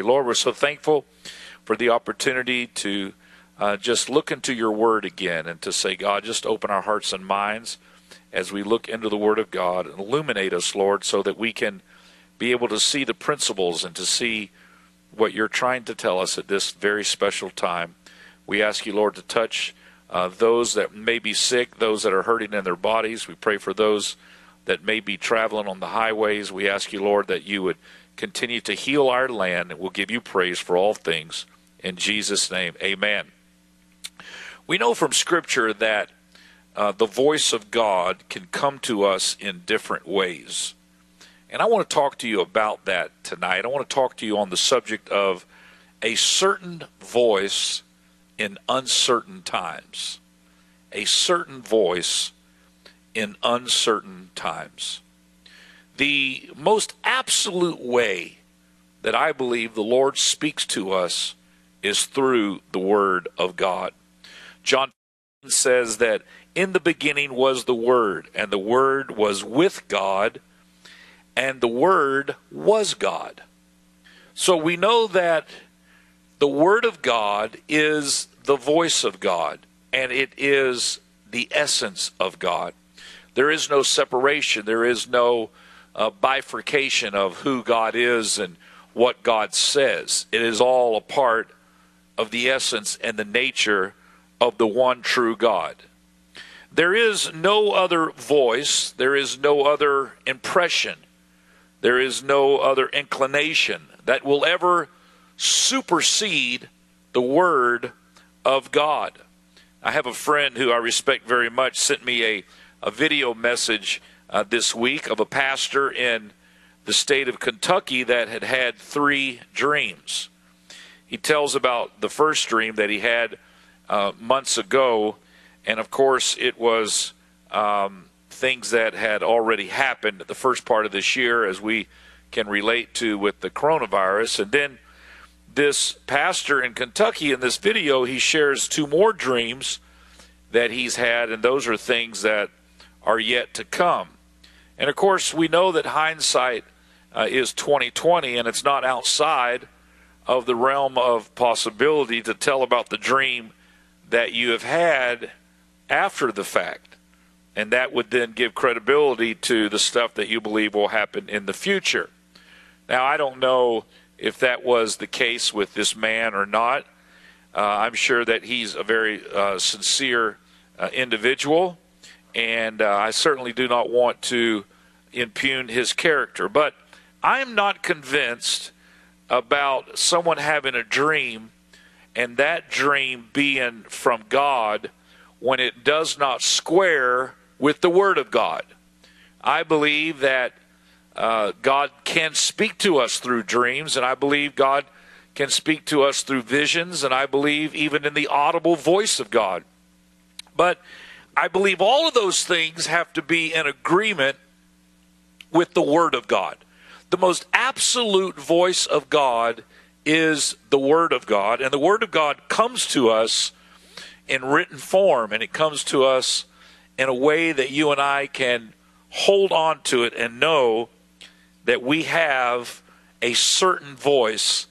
pray. Lord, we're so thankful for the opportunity to uh, just look into your word again and to say, God, just open our hearts and minds as we look into the word of God and illuminate us, Lord, so that we can be able to see the principles and to see what you're trying to tell us at this very special time. We ask you, Lord, to touch uh, those that may be sick, those that are hurting in their bodies. We pray for those that may be traveling on the highways. We ask you, Lord, that you would continue to heal our land, and we'll give you praise for all things. In Jesus' name, amen. We know from Scripture that uh, the voice of God can come to us in different ways. And I want to talk to you about that tonight. I want to talk to you on the subject of a certain voice in uncertain times. A certain voice in uncertain times. The most absolute way that I believe the Lord speaks to us is through the Word of God. John says that in the beginning was the Word, and the Word was with God, and the Word was God. So we know that the Word of God is the voice of God, and it is the essence of God. There is no separation, there is no uh, bifurcation of who God is and what God says. It is all a part of the essence and the nature of the one true God. There is no other voice, there is no other impression, there is no other inclination that will ever supersede the Word of God. I have a friend who I respect very much sent me a, a video message uh, this week of a pastor in the state of Kentucky that had had three dreams. He tells about the first dream that he had uh, months ago, and of course, it was um, things that had already happened the first part of this year, as we can relate to with the coronavirus. And then this pastor in Kentucky in this video, he shares two more dreams that he's had, and those are things that are yet to come. And of course, we know that hindsight uh, is 2020, and it's not outside of the realm of possibility to tell about the dream that you have had after the fact. And that would then give credibility to the stuff that you believe will happen in the future. Now, I don't know if that was the case with this man or not. Uh, I'm sure that he's a very uh, sincere uh, individual, and uh, I certainly do not want to impugn his character. But I'm not convinced about someone having a dream and that dream being from God when it does not square with the Word of God. I believe that uh, God can speak to us through dreams, and I believe God can speak to us through visions, and I believe even in the audible voice of God. But I believe all of those things have to be in agreement with the Word of God. The most absolute voice of God is the Word of God, and the Word of God comes to us in written form, and it comes to us in a way that you and I can hold on to it and know that we have a certain voice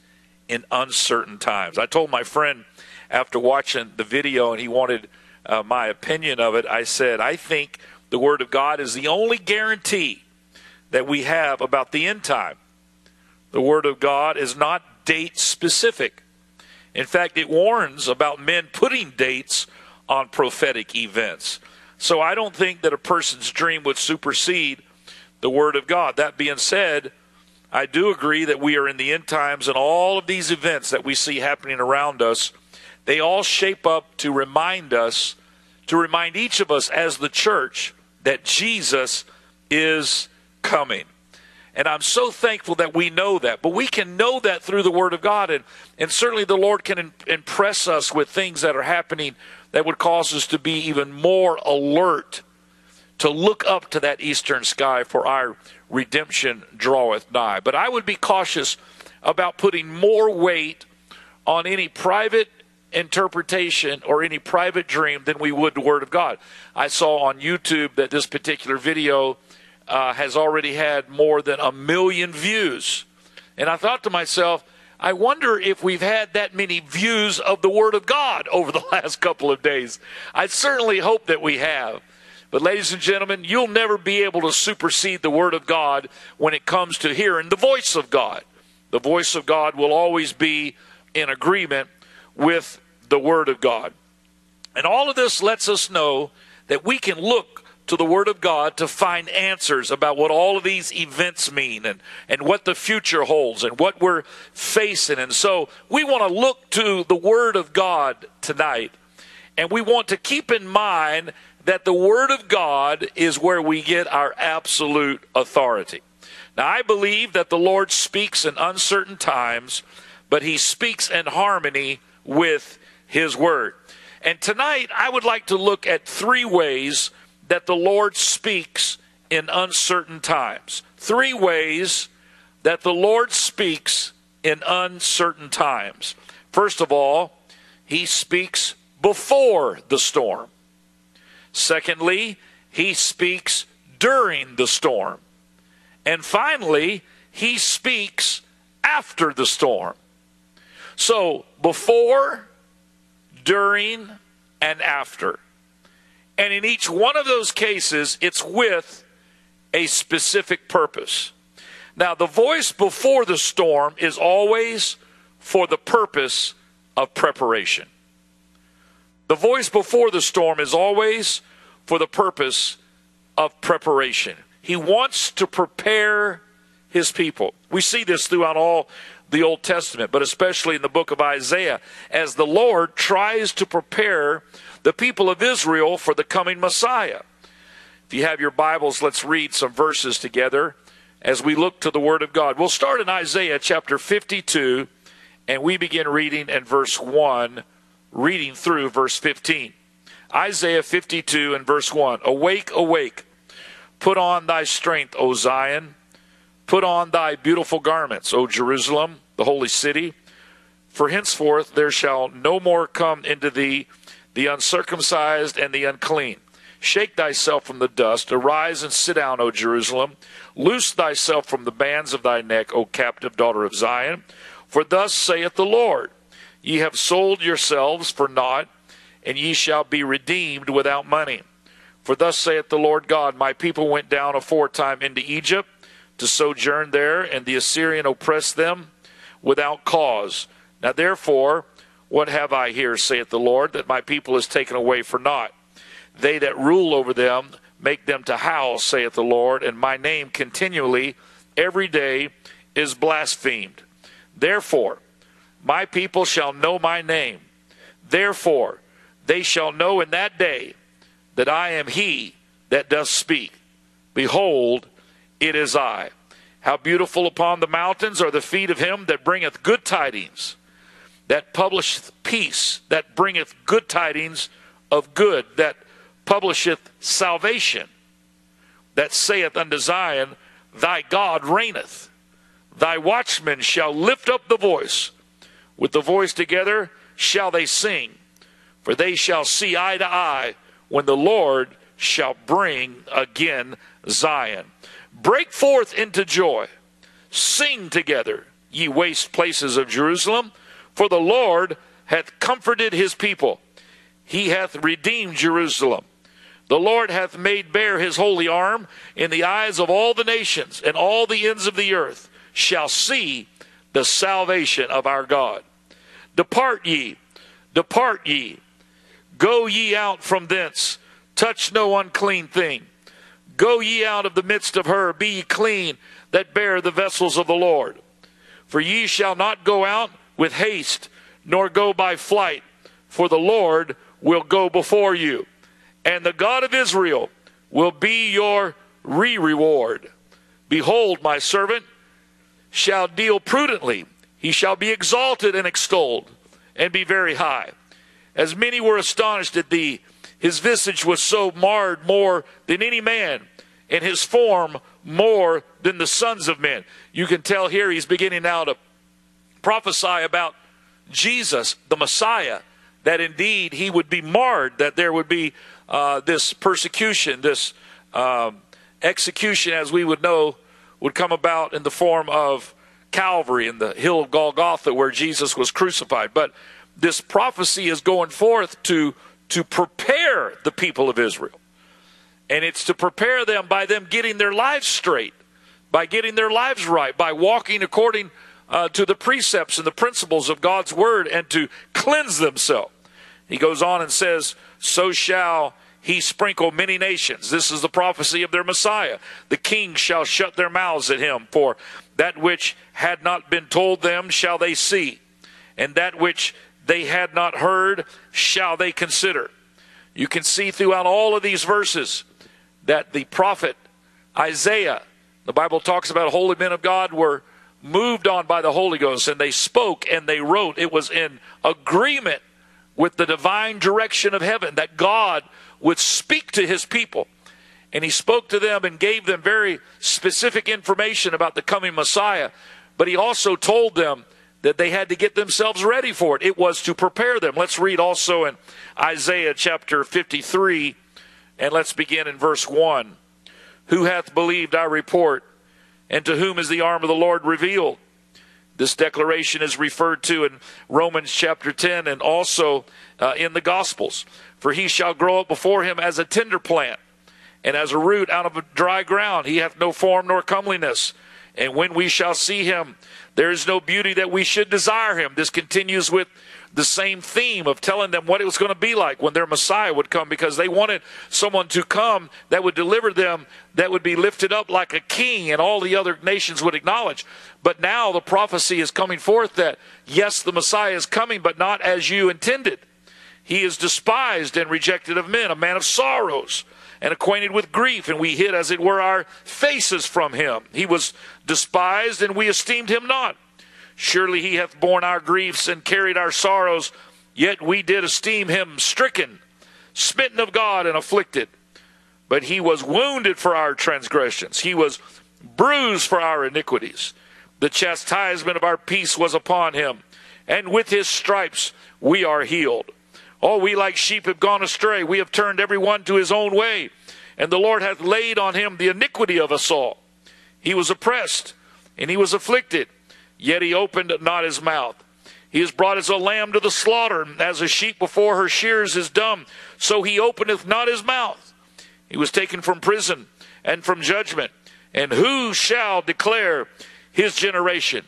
in uncertain times. I told my friend after watching the video and he wanted uh, my opinion of it, I said, I think the Word of God is the only guarantee that we have about the end time. The Word of God is not date specific. In fact, it warns about men putting dates on prophetic events. So I don't think that a person's dream would supersede the Word of God. That being said, I do agree that we are in the end times, and all of these events that we see happening around us, they all shape up to remind us, to remind each of us as the church, that Jesus is coming. And I'm so thankful that we know that. But we can know that through the Word of God. And, and certainly the Lord can impress us with things that are happening that would cause us to be even more alert to look up to that eastern sky for our redemption draweth nigh. But I would be cautious about putting more weight on any private interpretation or any private dream than we would the Word of God. I saw on YouTube that this particular video uh, has already had more than a million views. And I thought to myself, I wonder if we've had that many views of the Word of God over the last couple of days. I certainly hope that we have. But, ladies and gentlemen, you'll never be able to supersede the Word of God when it comes to hearing the voice of God. The voice of God will always be in agreement with the Word of God. And all of this lets us know that we can look to the Word of God to find answers about what all of these events mean and, and what the future holds and what we're facing. And so we want to look to the Word of God tonight. And we want to keep in mind that the Word of God is where we get our absolute authority. Now, I believe that the Lord speaks in uncertain times, but He speaks in harmony with His Word. And tonight, I would like to look at three ways that the Lord speaks in uncertain times. Three ways that the Lord speaks in uncertain times. First of all, He speaks before the storm. Secondly, He speaks during the storm. And finally, He speaks after the storm. So, before, during, and after. And in each one of those cases, it's with a specific purpose. Now, the voice before the storm is always for the purpose of preparation. The voice before the storm is always for the purpose of preparation. He wants to prepare his people. We see this throughout all the Old Testament, but especially in the book of Isaiah, as the Lord tries to prepare the people of Israel for the coming Messiah. If you have your Bibles, let's read some verses together as we look to the Word of God. We'll start in Isaiah chapter 52, and we begin reading in verse 1, reading through verse 15. Isaiah 52 and verse 1 Awake, awake, put on thy strength, O Zion. Put on thy beautiful garments, O Jerusalem, the holy city. For henceforth there shall no more come into thee the uncircumcised and the unclean. Shake thyself from the dust. Arise and sit down, O Jerusalem. Loose thyself from the bands of thy neck, O captive daughter of Zion. For thus saith the Lord Ye have sold yourselves for naught, and ye shall be redeemed without money. For thus saith the Lord God My people went down aforetime into Egypt to sojourn there, and the Assyrian oppressed them without cause. Now therefore, what have I here, saith the Lord, that my people is taken away for naught? They that rule over them make them to howl, saith the Lord, and my name continually, every day, is blasphemed. Therefore, my people shall know my name. Therefore, they shall know in that day that I am he that doth speak. Behold, it is I. How beautiful upon the mountains are the feet of him that bringeth good tidings, that publisheth peace, that bringeth good tidings of good, that publisheth salvation, that saith unto Zion, Thy God reigneth. Thy watchmen shall lift up the voice. With the voice together shall they sing, for they shall see eye to eye when the Lord shall bring again Zion. Break forth into joy. Sing together, ye waste places of Jerusalem, for the Lord hath comforted his people. He hath redeemed Jerusalem. The Lord hath made bare his holy arm in the eyes of all the nations, and all the ends of the earth shall see the salvation of our God. Depart ye, depart ye, go ye out from thence, touch no unclean thing Go ye out of the midst of her, be ye clean that bear the vessels of the Lord. For ye shall not go out with haste, nor go by flight, for the Lord will go before you, and the God of Israel will be your re reward. Behold, my servant shall deal prudently, he shall be exalted and extolled, and be very high. As many were astonished at thee, his visage was so marred more than any man, and his form more than the sons of men. You can tell here he's beginning now to prophesy about Jesus, the Messiah, that indeed he would be marred, that there would be uh, this persecution, this um, execution, as we would know, would come about in the form of Calvary in the hill of Golgotha where Jesus was crucified. But this prophecy is going forth to, to prepare the people of Israel. And it's to prepare them by them getting their lives straight, by getting their lives right, by walking according uh, to the precepts and the principles of God's word and to cleanse themselves. He goes on and says, So shall he sprinkle many nations. This is the prophecy of their Messiah. The kings shall shut their mouths at him, for that which had not been told them shall they see, and that which they had not heard shall they consider. You can see throughout all of these verses that the prophet Isaiah, the Bible talks about holy men of God were moved on by the Holy Ghost and they spoke and they wrote. It was in agreement with the divine direction of heaven that God would speak to his people. And he spoke to them and gave them very specific information about the coming Messiah. But he also told them that they had to get themselves ready for it. It was to prepare them. Let's read also in Isaiah chapter 53, and let's begin in verse 1. Who hath believed our report, and to whom is the arm of the Lord revealed? This declaration is referred to in Romans chapter 10 and also uh, in the Gospels. For he shall grow up before him as a tender plant, and as a root out of a dry ground. He hath no form nor comeliness. And when we shall see him, there is no beauty that we should desire him. This continues with the same theme of telling them what it was going to be like when their Messiah would come because they wanted someone to come that would deliver them, that would be lifted up like a king, and all the other nations would acknowledge. But now the prophecy is coming forth that, yes, the Messiah is coming, but not as you intended. He is despised and rejected of men, a man of sorrows and acquainted with grief, and we hid, as it were, our faces from him. He was despised, and we esteemed him not. Surely he hath borne our griefs and carried our sorrows, yet we did esteem him stricken, smitten of God, and afflicted. But he was wounded for our transgressions, he was bruised for our iniquities. The chastisement of our peace was upon him, and with his stripes we are healed. Oh, we like sheep have gone astray. We have turned every one to his own way. And the Lord hath laid on him the iniquity of us all. He was oppressed and he was afflicted, yet he opened not his mouth. He is brought as a lamb to the slaughter, as a sheep before her shears is dumb, so he openeth not his mouth. He was taken from prison and from judgment. And who shall declare his generation?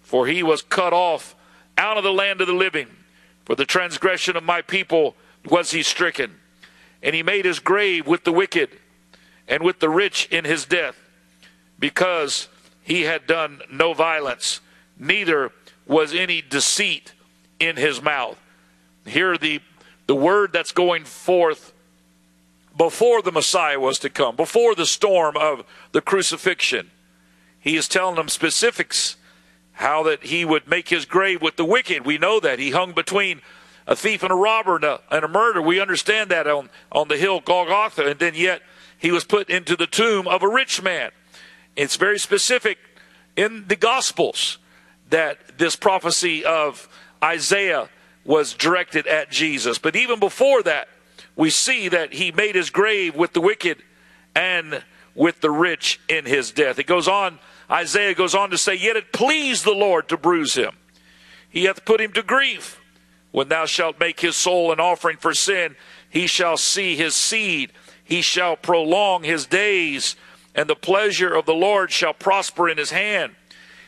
For he was cut off out of the land of the living. For the transgression of my people was he stricken. And he made his grave with the wicked and with the rich in his death, because he had done no violence, neither was any deceit in his mouth. Here the the word that's going forth before the Messiah was to come, before the storm of the crucifixion. He is telling them specifics how that he would make his grave with the wicked. We know that. He hung between a thief and a robber and a, and a murder. We understand that on, on the hill Golgotha. And then yet he was put into the tomb of a rich man. It's very specific in the Gospels that this prophecy of Isaiah was directed at Jesus. But even before that, we see that he made his grave with the wicked and with the rich in his death. It goes on Isaiah goes on to say, Yet it pleased the Lord to bruise him. He hath put him to grief. When thou shalt make his soul an offering for sin, he shall see his seed. He shall prolong his days, and the pleasure of the Lord shall prosper in his hand.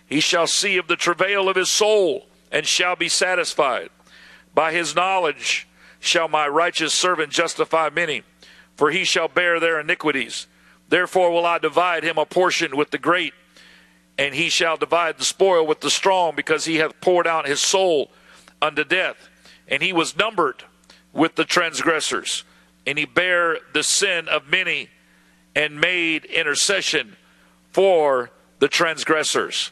He shall see of the travail of his soul, and shall be satisfied. By his knowledge shall my righteous servant justify many, for he shall bear their iniquities. Therefore will I divide him a portion with the great and he shall divide the spoil with the strong, because he hath poured out his soul unto death. And he was numbered with the transgressors, and he bare the sin of many, and made intercession for the transgressors.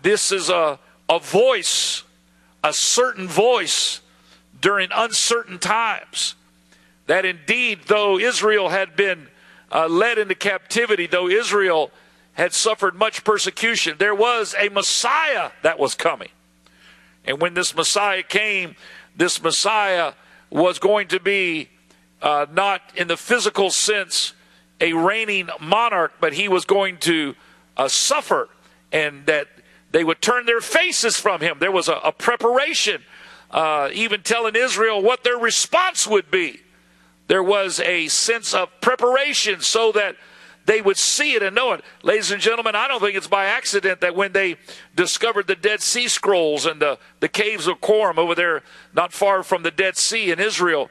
This is a, a voice, a certain voice during uncertain times. That indeed, though Israel had been uh, led into captivity, though Israel had suffered much persecution. There was a Messiah that was coming. And when this Messiah came, this Messiah was going to be uh, not in the physical sense a reigning monarch, but he was going to uh, suffer, and that they would turn their faces from him. There was a, a preparation, uh, even telling Israel what their response would be. There was a sense of preparation so that they would see it and know it. Ladies and gentlemen, I don't think it's by accident that when they discovered the Dead Sea Scrolls and the, the caves of Qumran over there, not far from the Dead Sea in Israel,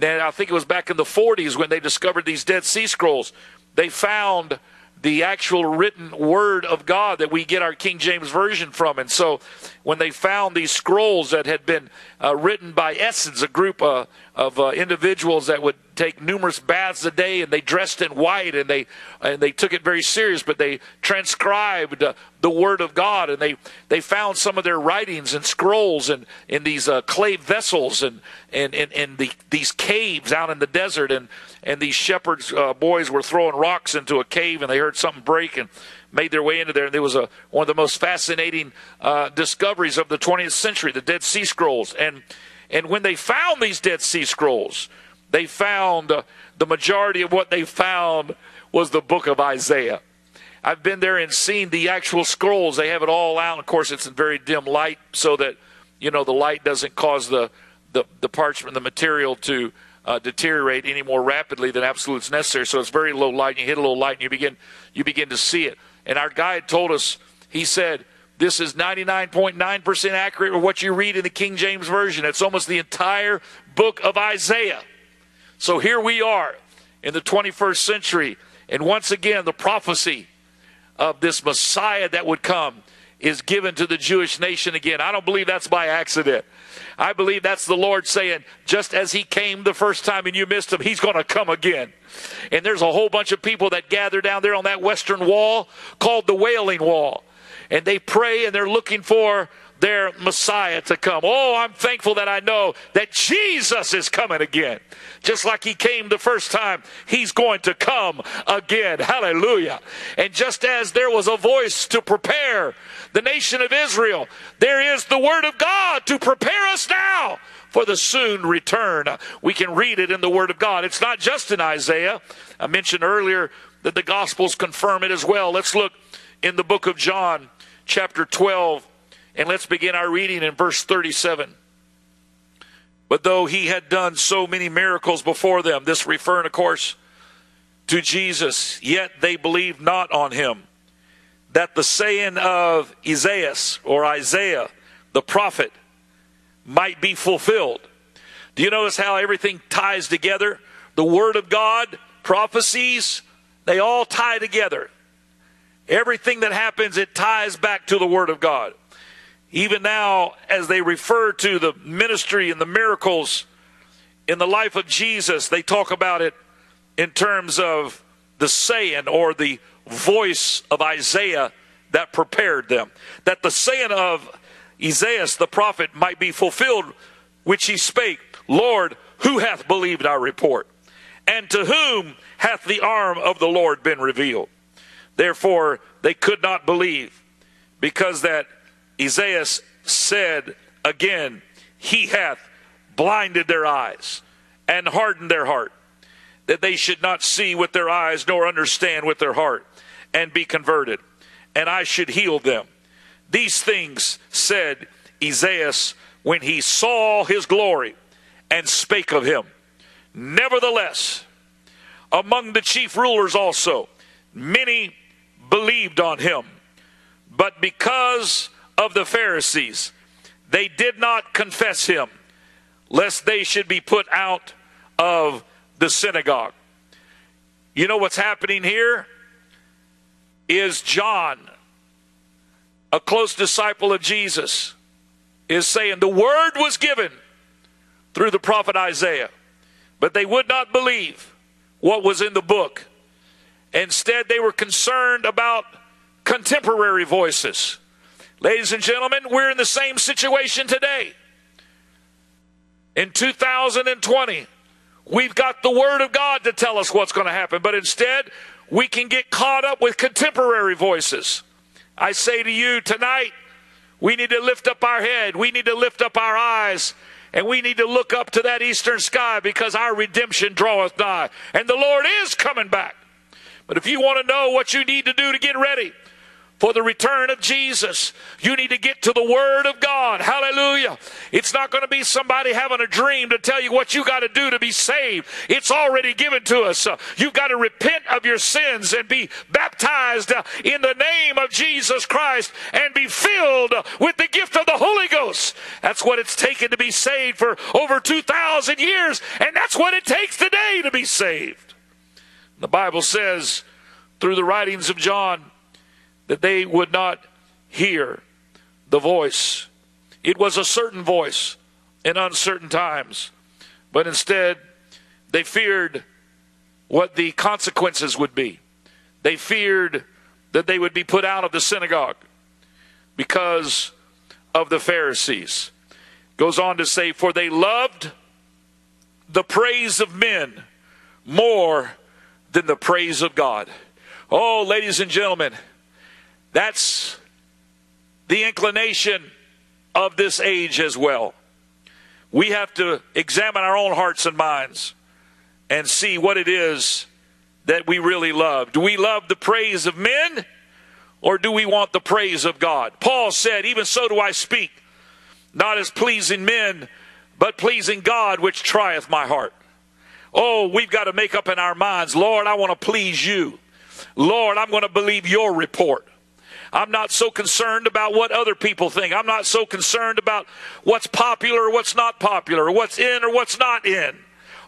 then I think it was back in the 40s when they discovered these Dead Sea Scrolls, they found the actual written word of God that we get our King James Version from. And so when they found these scrolls that had been uh, written by Essenes, a group uh, of uh, individuals that would take numerous baths a day and they dressed in white and they and they took it very serious but they transcribed uh, the word of God and they they found some of their writings and scrolls and in these uh, clay vessels and and and the, these caves out in the desert and and these shepherds uh, boys were throwing rocks into a cave and they heard something break and made their way into there and there was a one of the most fascinating uh, discoveries of the 20th century the Dead Sea Scrolls. And and when they found these Dead Sea Scrolls they found uh, the majority of what they found was the book of Isaiah. I've been there and seen the actual scrolls. They have it all out. Of course, it's in very dim light so that, you know, the light doesn't cause the, the, the parchment, the material to uh, deteriorate any more rapidly than absolutely necessary. So it's very low light. And you hit a little light and you begin, you begin to see it. And our guide told us, he said, this is 99.9% accurate with what you read in the King James Version. It's almost the entire book of Isaiah. So here we are in the 21st century, and once again, the prophecy of this Messiah that would come is given to the Jewish nation again. I don't believe that's by accident. I believe that's the Lord saying, just as He came the first time and you missed Him, He's going to come again. And there's a whole bunch of people that gather down there on that western wall called the Wailing Wall. And they pray and they're looking for their Messiah to come. Oh, I'm thankful that I know that Jesus is coming again. Just like he came the first time, he's going to come again. Hallelujah. And just as there was a voice to prepare the nation of Israel, there is the word of God to prepare us now for the soon return. We can read it in the Word of God. It's not just in Isaiah. I mentioned earlier that the Gospels confirm it as well. Let's look in the book of John, chapter 12, and let's begin our reading in verse 37. But though he had done so many miracles before them, this referring, of course, to Jesus, yet they believed not on him. That the saying of Esaias or Isaiah, the prophet, might be fulfilled. Do you notice how everything ties together? The Word of God, prophecies, they all tie together. Everything that happens, it ties back to the Word of God. Even now, as they refer to the ministry and the miracles in the life of Jesus, they talk about it in terms of the saying or the voice of Isaiah that prepared them. That the saying of Isaiah the prophet might be fulfilled, which he spake, Lord, who hath believed our report? And to whom hath the arm of the Lord been revealed? Therefore, they could not believe, because that Isaiah said again, He hath blinded their eyes and hardened their heart, that they should not see with their eyes nor understand with their heart and be converted, and I should heal them. These things said Isaiah when he saw his glory and spake of him. Nevertheless, among the chief rulers also, many believed on him. But because of the Pharisees. They did not confess him, lest they should be put out of the synagogue. You know what's happening here? Is John, a close disciple of Jesus, is saying the word was given through the prophet Isaiah, but they would not believe what was in the book. Instead, they were concerned about contemporary voices. Ladies and gentlemen, we're in the same situation today. In 2020, we've got the Word of God to tell us what's going to happen, but instead, we can get caught up with contemporary voices. I say to you tonight, we need to lift up our head, we need to lift up our eyes, and we need to look up to that eastern sky because our redemption draweth nigh, and the Lord is coming back. But if you want to know what you need to do to get ready, for the return of Jesus. You need to get to the Word of God. Hallelujah. It's not going to be somebody having a dream to tell you what you got to do to be saved. It's already given to us. You've got to repent of your sins and be baptized in the name of Jesus Christ and be filled with the gift of the Holy Ghost. That's what it's taken to be saved for over 2,000 years, and that's what it takes today to be saved. The Bible says through the writings of John, that they would not hear the voice. It was a certain voice in uncertain times, but instead they feared what the consequences would be. They feared that they would be put out of the synagogue because of the Pharisees. Goes on to say, For they loved the praise of men more than the praise of God. Oh, ladies and gentlemen, that's the inclination of this age as well. We have to examine our own hearts and minds and see what it is that we really love. Do we love the praise of men or do we want the praise of God? Paul said, Even so do I speak, not as pleasing men, but pleasing God, which trieth my heart. Oh, we've got to make up in our minds, Lord, I want to please you. Lord, I'm going to believe your report. I'm not so concerned about what other people think. I'm not so concerned about what's popular or what's not popular, or what's in or what's not in,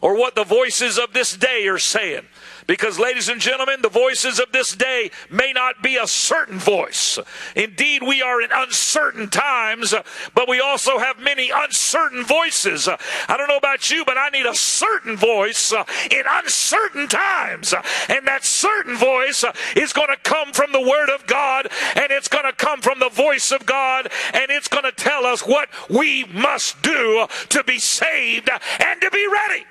or what the voices of this day are saying. Because, ladies and gentlemen, the voices of this day may not be a certain voice. Indeed, we are in uncertain times, but we also have many uncertain voices. I don't know about you, but I need a certain voice in uncertain times. And that certain voice is going to come from the Word of God, and it's going to come from the voice of God, and it's going to tell us what we must do to be saved and to be ready.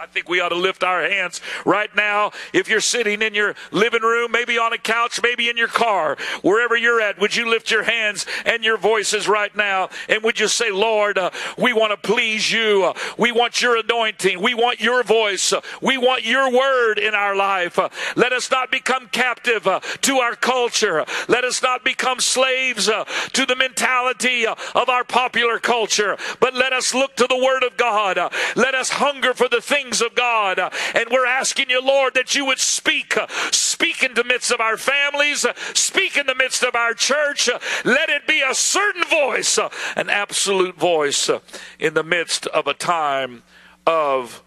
I think we ought to lift our hands right now. If you're sitting in your living room, maybe on a couch, maybe in your car, wherever you're at, would you lift your hands and your voices right now? And would you say, Lord, uh, we want to please you. Uh, we want your anointing. We want your voice. Uh, we want your word in our life. Uh, let us not become captive uh, to our culture. Let us not become slaves uh, to the mentality of our popular culture. But let us look to the word of God. let us hunger for the things things of God. And we're asking you, Lord, that you would speak, speak in the midst of our families, speak in the midst of our church. Let it be a certain voice, an absolute voice in the midst of a time of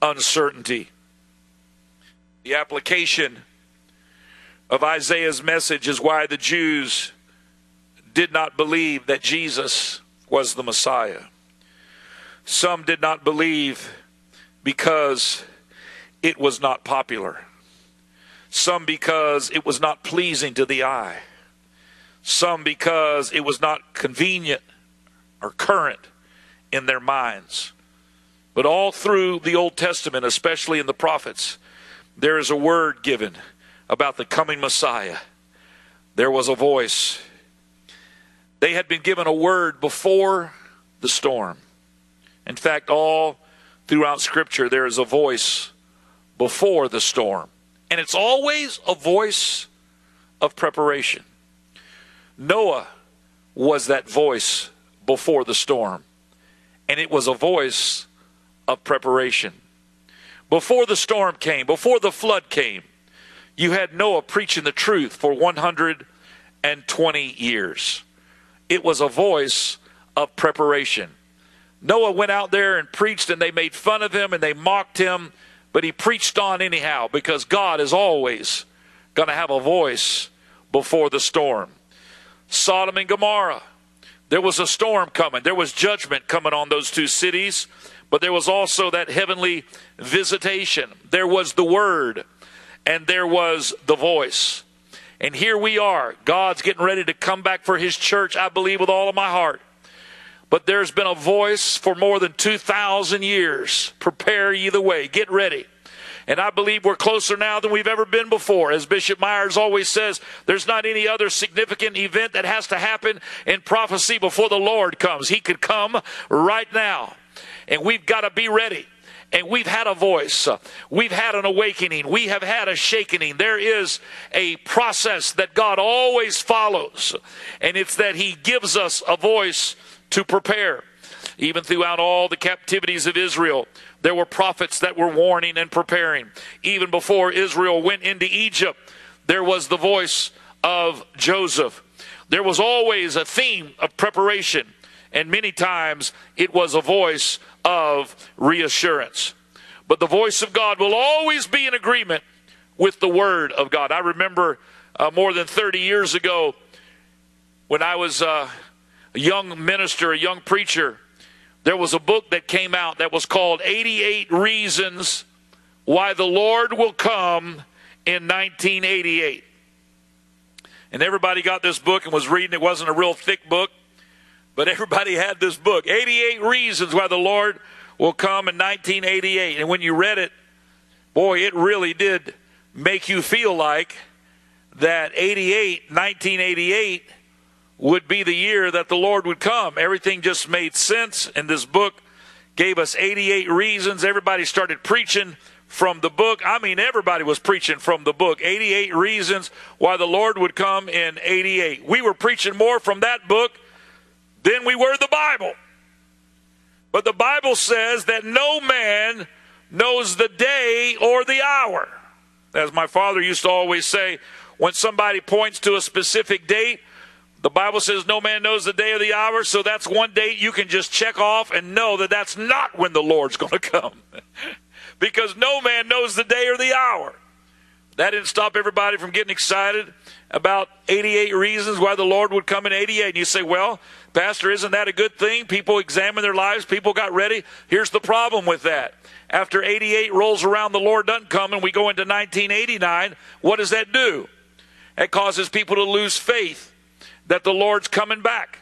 uncertainty. The application of Isaiah's message is why the Jews did not believe that Jesus was the Messiah. Some did not believe because it was not popular, some because it was not pleasing to the eye, some because it was not convenient or current in their minds. But all through the Old Testament, especially in the prophets, there is a word given about the coming Messiah. There was a voice. They had been given a word before the storm. In fact, all throughout Scripture, there is a voice before the storm. And it's always a voice of preparation. Noah was that voice before the storm, and it was a voice of preparation. Before the storm came, before the flood came, you had Noah preaching the truth for 120 years. It was a voice of preparation. Noah went out there and preached, and they made fun of him and they mocked him, but he preached on anyhow because God is always going to have a voice before the storm. Sodom and Gomorrah, there was a storm coming, there was judgment coming on those two cities, but there was also that heavenly visitation. There was the word, and there was the voice. And here we are. God's getting ready to come back for his church, I believe, with all of my heart. But there's been a voice for more than 2,000 years. Prepare ye the way. Get ready. And I believe we're closer now than we've ever been before. As Bishop Myers always says, there's not any other significant event that has to happen in prophecy before the Lord comes. He could come right now. And we've got to be ready. and we've had a voice. We've had an awakening. We have had a shakening. There is a process that God always follows, and it's that He gives us a voice to prepare. Even throughout all the captivities of Israel, there were prophets that were warning and preparing. Even before Israel went into Egypt, there was the voice of Joseph. There was always a theme of preparation, and many times it was a voice of reassurance. But the voice of God will always be in agreement with the Word of God. I remember uh, more than 30 years ago when I was uh, young minister, a young preacher, there was a book that came out that was called 88 Reasons Why the Lord Will Come in 1988. And everybody got this book and was reading. It wasn't a real thick book, but everybody had this book 88 Reasons Why the Lord Will Come in 1988. And when you read it, boy, it really did make you feel like that 88, 1988 would be the year that the Lord would come. Everything just made sense, and this book gave us 88 reasons. Everybody started preaching from the book. I mean, everybody was preaching from the book. 88 reasons why the Lord would come in 88. We were preaching more from that book than we were the Bible. But the Bible says that no man knows the day or the hour. As my father used to always say, when somebody points to a specific date, the Bible says no man knows the day or the hour, so that's one date you can just check off and know that that's not when the Lord's going to come. because no man knows the day or the hour. That didn't stop everybody from getting excited about 88 reasons why the Lord would come in 88. And you say, well, Pastor, isn't that a good thing? People examine their lives, people got ready. Here's the problem with that. After 88 rolls around, the Lord doesn't come, and we go into 1989. What does that do? It causes people to lose faith that the Lord's coming back.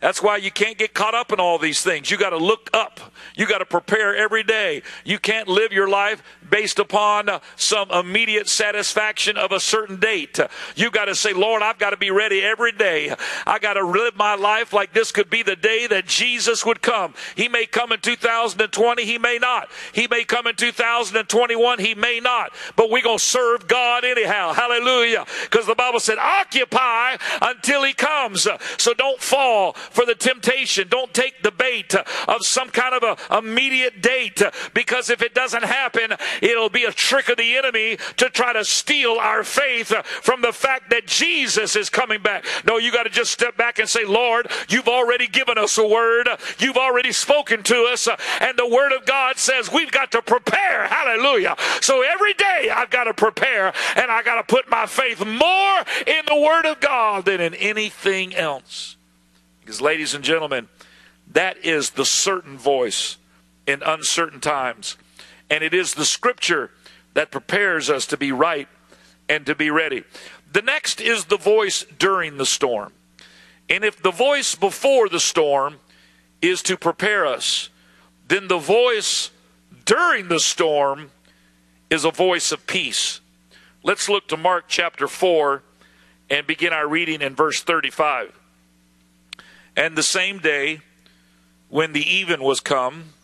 That's why you can't get caught up in all these things. You got to look up. You got to prepare every day. You can't live your life based upon some immediate satisfaction of a certain date. You got to say, Lord, I've got to be ready every day. I got to live my life like this could be the day that Jesus would come. He may come in 2020, he may not. He may come in 2021, he may not. But we're going to serve God anyhow. Hallelujah. Because the Bible said, occupy until he comes. So don't fall for the temptation. Don't take the bait of some kind of a immediate date because if it doesn't happen, it'll be a trick of the enemy to try to steal our faith from the fact that Jesus is coming back. No, you got to just step back and say, Lord, you've already given us a word. You've already spoken to us. And the word of God says we've got to prepare. Hallelujah. So every day I've got to prepare and I got to put my faith more in the word of God than in anything else. Because, ladies and gentlemen, that is the certain voice in uncertain times. And it is the scripture that prepares us to be right and to be ready. The next is the voice during the storm. And if the voice before the storm is to prepare us, then the voice during the storm is a voice of peace. Let's look to Mark chapter 4 and begin our reading in verse 35. And the same day, when the even was come,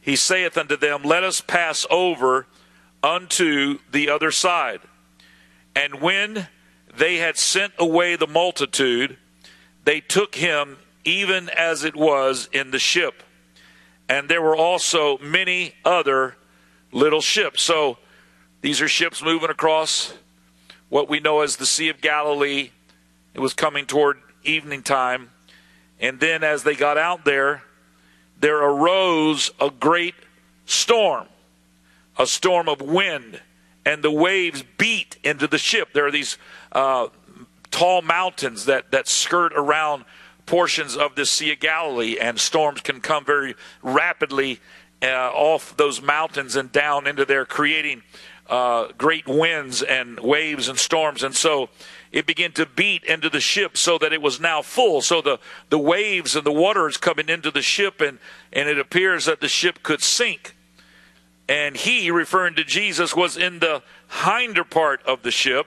he saith unto them, Let us pass over unto the other side. And when they had sent away the multitude, they took him even as it was in the ship. And there were also many other little ships. So these are ships moving across what we know as the Sea of Galilee. It was coming toward evening time. And then as they got out there, there arose a great storm, a storm of wind, and the waves beat into the ship. There are these uh, tall mountains that, that skirt around portions of the Sea of Galilee, and storms can come very rapidly uh, off those mountains and down into there, creating uh, great winds and waves and storms. And so it began to beat into the ship so that it was now full. So the, the waves and the water is coming into the ship, and, and it appears that the ship could sink. And he, referring to Jesus, was in the hinder part of the ship,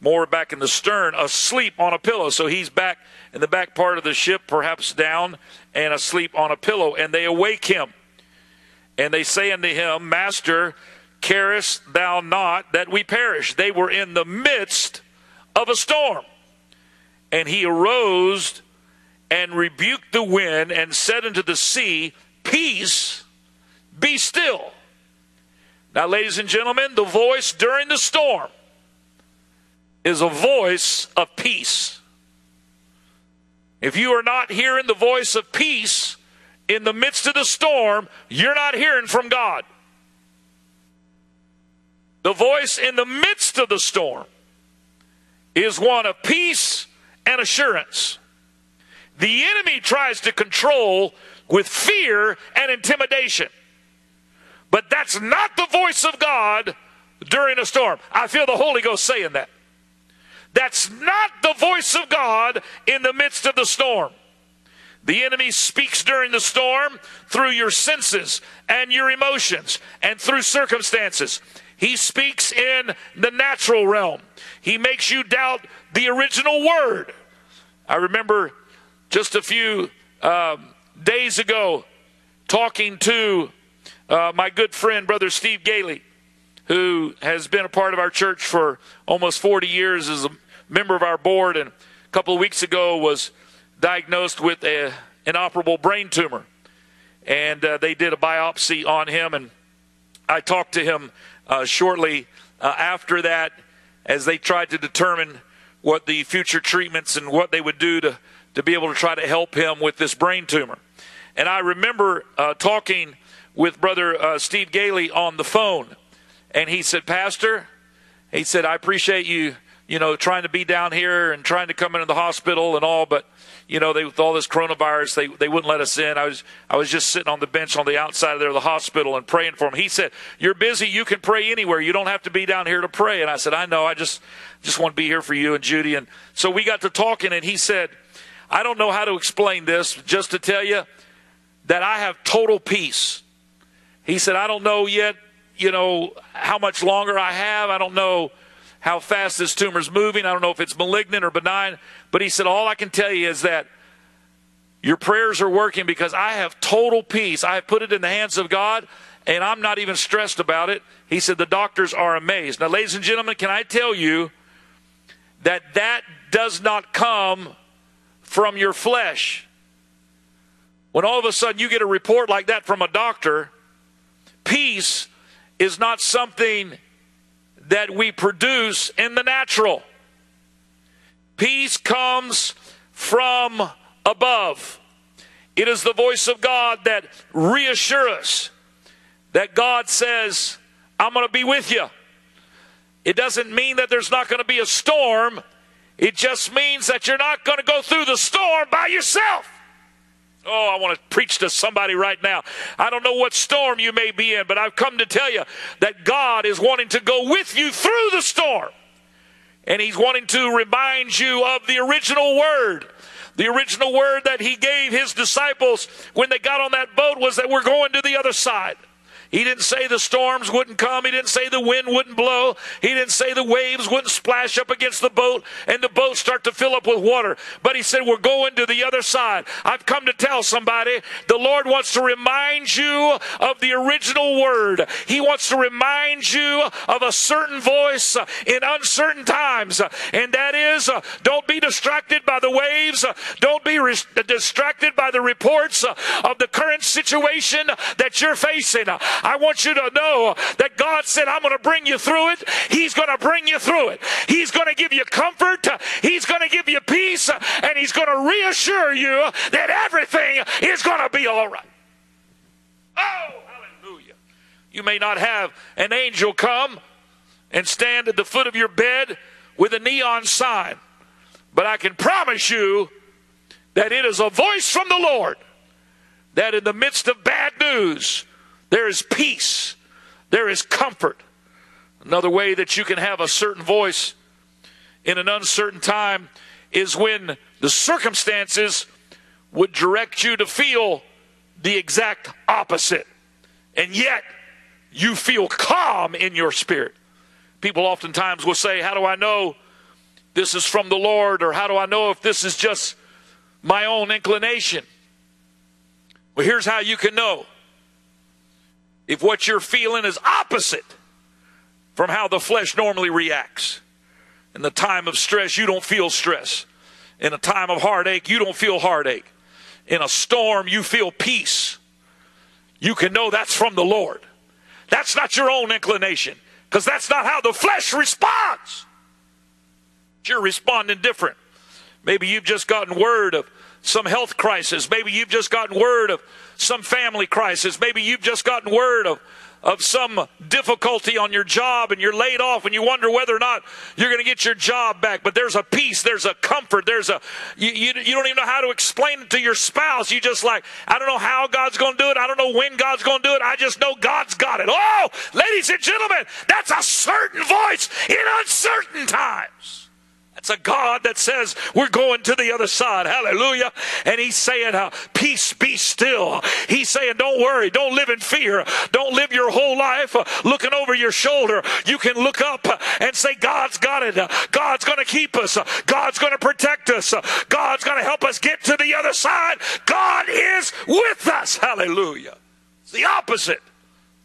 more back in the stern, asleep on a pillow. So he's back in the back part of the ship, perhaps down and asleep on a pillow. And they awake him And they say unto him, Master, carest thou not that we perish? They were in the midst of a storm. And he arose and rebuked the wind and said unto the sea, Peace, be still. Now, ladies and gentlemen, the voice during the storm is a voice of peace. If you are not hearing the voice of peace in the midst of the storm, you're not hearing from God. The voice in the midst of the storm is one of peace and assurance. The enemy tries to control with fear and intimidation. But that's not the voice of God during a storm. I feel the Holy Ghost saying that. That's not the voice of God in the midst of the storm. The enemy speaks during the storm through your senses and your emotions and through circumstances. He speaks in the natural realm. He makes you doubt the original word. I remember just a few um, days ago talking to uh, my good friend, Brother Steve Gailey, who has been a part of our church for almost 40 years as a member of our board, and a couple of weeks ago was diagnosed with an inoperable brain tumor. And uh, they did a biopsy on him, and I talked to him uh, shortly uh, after that as they tried to determine what the future treatments and what they would do to, to be able to try to help him with this brain tumor. And I remember uh, talking with Brother uh, Steve Gailey on the phone, and he said, Pastor, he said, I appreciate you, you know, trying to be down here and trying to come into the hospital and all, but you know, they, with all this coronavirus, they, they wouldn't let us in. I was, I was just sitting on the bench on the outside of there, the hospital and praying for him. He said, you're busy. You can pray anywhere. You don't have to be down here to pray. And I said, I know. I just, just want to be here for you and Judy. And so we got to talking and he said, I don't know how to explain this, just to tell you that I have total peace. He said, I don't know yet, you know, how much longer I have. I don't know how fast this tumor's moving. I don't know if it's malignant or benign. But he said, All I can tell you is that your prayers are working because I have total peace. I have put it in the hands of God and I'm not even stressed about it. He said, The doctors are amazed. Now, ladies and gentlemen, can I tell you that that does not come from your flesh? When all of a sudden you get a report like that from a doctor, peace is not something that we produce in the natural. Peace comes from above. It is the voice of God that reassures us that God says, I'm going to be with you. It doesn't mean that there's not going to be a storm. It just means that you're not going to go through the storm by yourself. Oh, I want to preach to somebody right now. I don't know what storm you may be in, but I've come to tell you that God is wanting to go with you through the storm. And He's wanting to remind you of the original word. The original word that He gave His disciples when they got on that boat was that we're going to the other side. He didn't say the storms wouldn't come. He didn't say the wind wouldn't blow. He didn't say the waves wouldn't splash up against the boat and the boat start to fill up with water. But he said, We're going to the other side. I've come to tell somebody the Lord wants to remind you of the original word. He wants to remind you of a certain voice in uncertain times. And that is, don't be distracted by the waves. Don't be re- distracted by the reports of the current situation that you're facing. I want you to know that God said, I'm going to bring you through it. He's going to bring you through it. He's going to give you comfort. He's going to give you peace. And He's going to reassure you that everything is going to be all right. Oh, hallelujah. You may not have an angel come and stand at the foot of your bed with a neon sign, but I can promise you that it is a voice from the Lord that in the midst of bad news, there is peace. There is comfort. Another way that you can have a certain voice in an uncertain time is when the circumstances would direct you to feel the exact opposite. And yet, you feel calm in your spirit. People oftentimes will say, How do I know this is from the Lord? Or how do I know if this is just my own inclination? Well, here's how you can know if what you're feeling is opposite from how the flesh normally reacts. In the time of stress, you don't feel stress. In a time of heartache, you don't feel heartache. In a storm, you feel peace. You can know that's from the Lord. That's not your own inclination because that's not how the flesh responds. You're responding different. Maybe you've just gotten word of some health crisis. Maybe you've just gotten word of some family crisis. Maybe you've just gotten word of of some difficulty on your job and you're laid off and you wonder whether or not you're going to get your job back. But there's a peace, there's a comfort, there's a, you, you, you don't even know how to explain it to your spouse. You just like, I don't know how God's going to do it. I don't know when God's going to do it. I just know God's got it. Oh, ladies and gentlemen, that's a certain voice in uncertain times. It's a God that says we're going to the other side. Hallelujah. And he's saying, uh, peace be still. He's saying, don't worry. Don't live in fear. Don't live your whole life uh, looking over your shoulder. You can look up uh, and say, God's got it. Uh, God's going to keep us. Uh, God's going to protect us. God's going to help us get to the other side. God is with us. Hallelujah. It's the opposite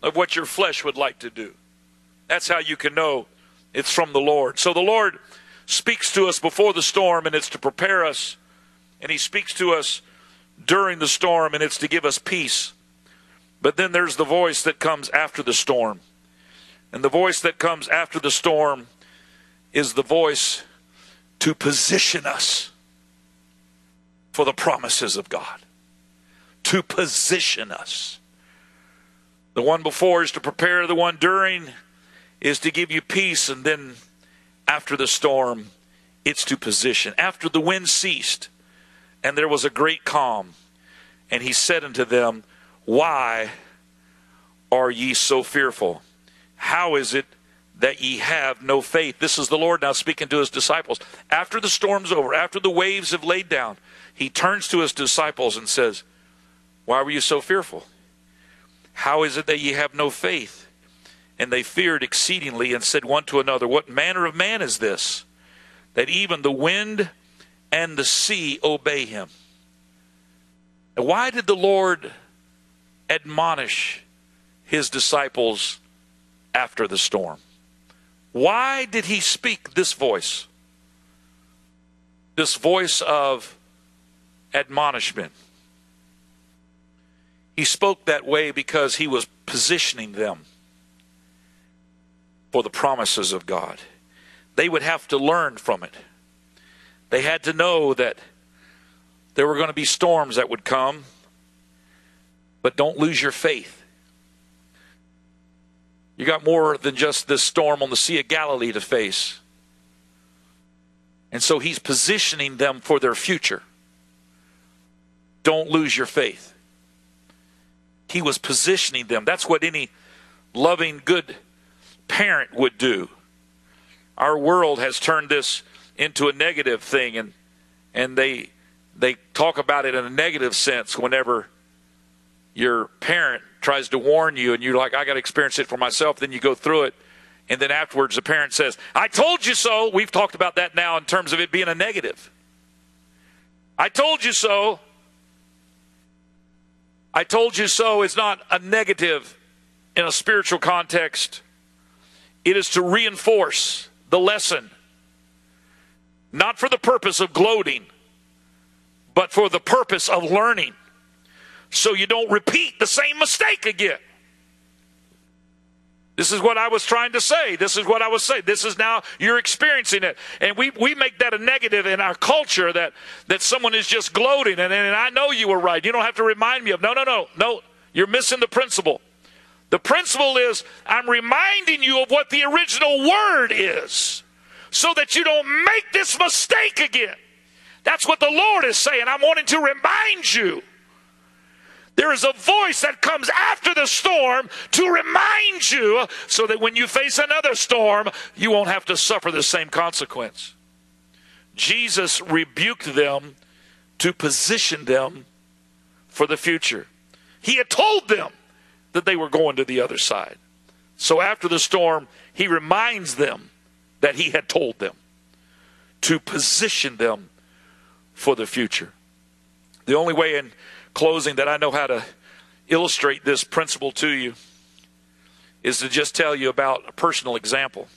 of what your flesh would like to do. That's how you can know it's from the Lord. So the Lord speaks to us before the storm, and it's to prepare us. And He speaks to us during the storm, and it's to give us peace. But then there's the voice that comes after the storm. And the voice that comes after the storm is the voice to position us for the promises of God. To position us. The one before is to prepare, the one during is to give you peace, and then after the storm, it's to position. After the wind ceased, and there was a great calm, and he said unto them, Why are ye so fearful? How is it that ye have no faith? This is the Lord now speaking to his disciples. After the storm's over, after the waves have laid down, he turns to his disciples and says, Why were you so fearful? How is it that ye have no faith? And they feared exceedingly and said one to another, What manner of man is this, that even the wind and the sea obey him? And why did the Lord admonish his disciples after the storm? Why did he speak this voice? This voice of admonishment. He spoke that way because he was positioning them for the promises of God. They would have to learn from it. They had to know that there were going to be storms that would come, but don't lose your faith. You got more than just this storm on the Sea of Galilee to face. And so he's positioning them for their future. Don't lose your faith. He was positioning them. That's what any loving, good parent would do. Our world has turned this into a negative thing and and they they talk about it in a negative sense whenever your parent tries to warn you and you're like I got to experience it for myself then you go through it and then afterwards the parent says I told you so. We've talked about that now in terms of it being a negative. I told you so. I told you so is not a negative in a spiritual context it is to reinforce the lesson, not for the purpose of gloating, but for the purpose of learning. So you don't repeat the same mistake again. This is what I was trying to say. This is what I was saying. This is now you're experiencing it. And we, we make that a negative in our culture that, that someone is just gloating. And, and I know you were right. You don't have to remind me of, no, no, no, no. You're missing the principle. The principle is I'm reminding you of what the original word is so that you don't make this mistake again. That's what the Lord is saying. I'm wanting to remind you. There is a voice that comes after the storm to remind you so that when you face another storm, you won't have to suffer the same consequence. Jesus rebuked them to position them for the future. He had told them that they were going to the other side. So after the storm, he reminds them that he had told them to position them for the future. The only way in closing that I know how to illustrate this principle to you is to just tell you about a personal example,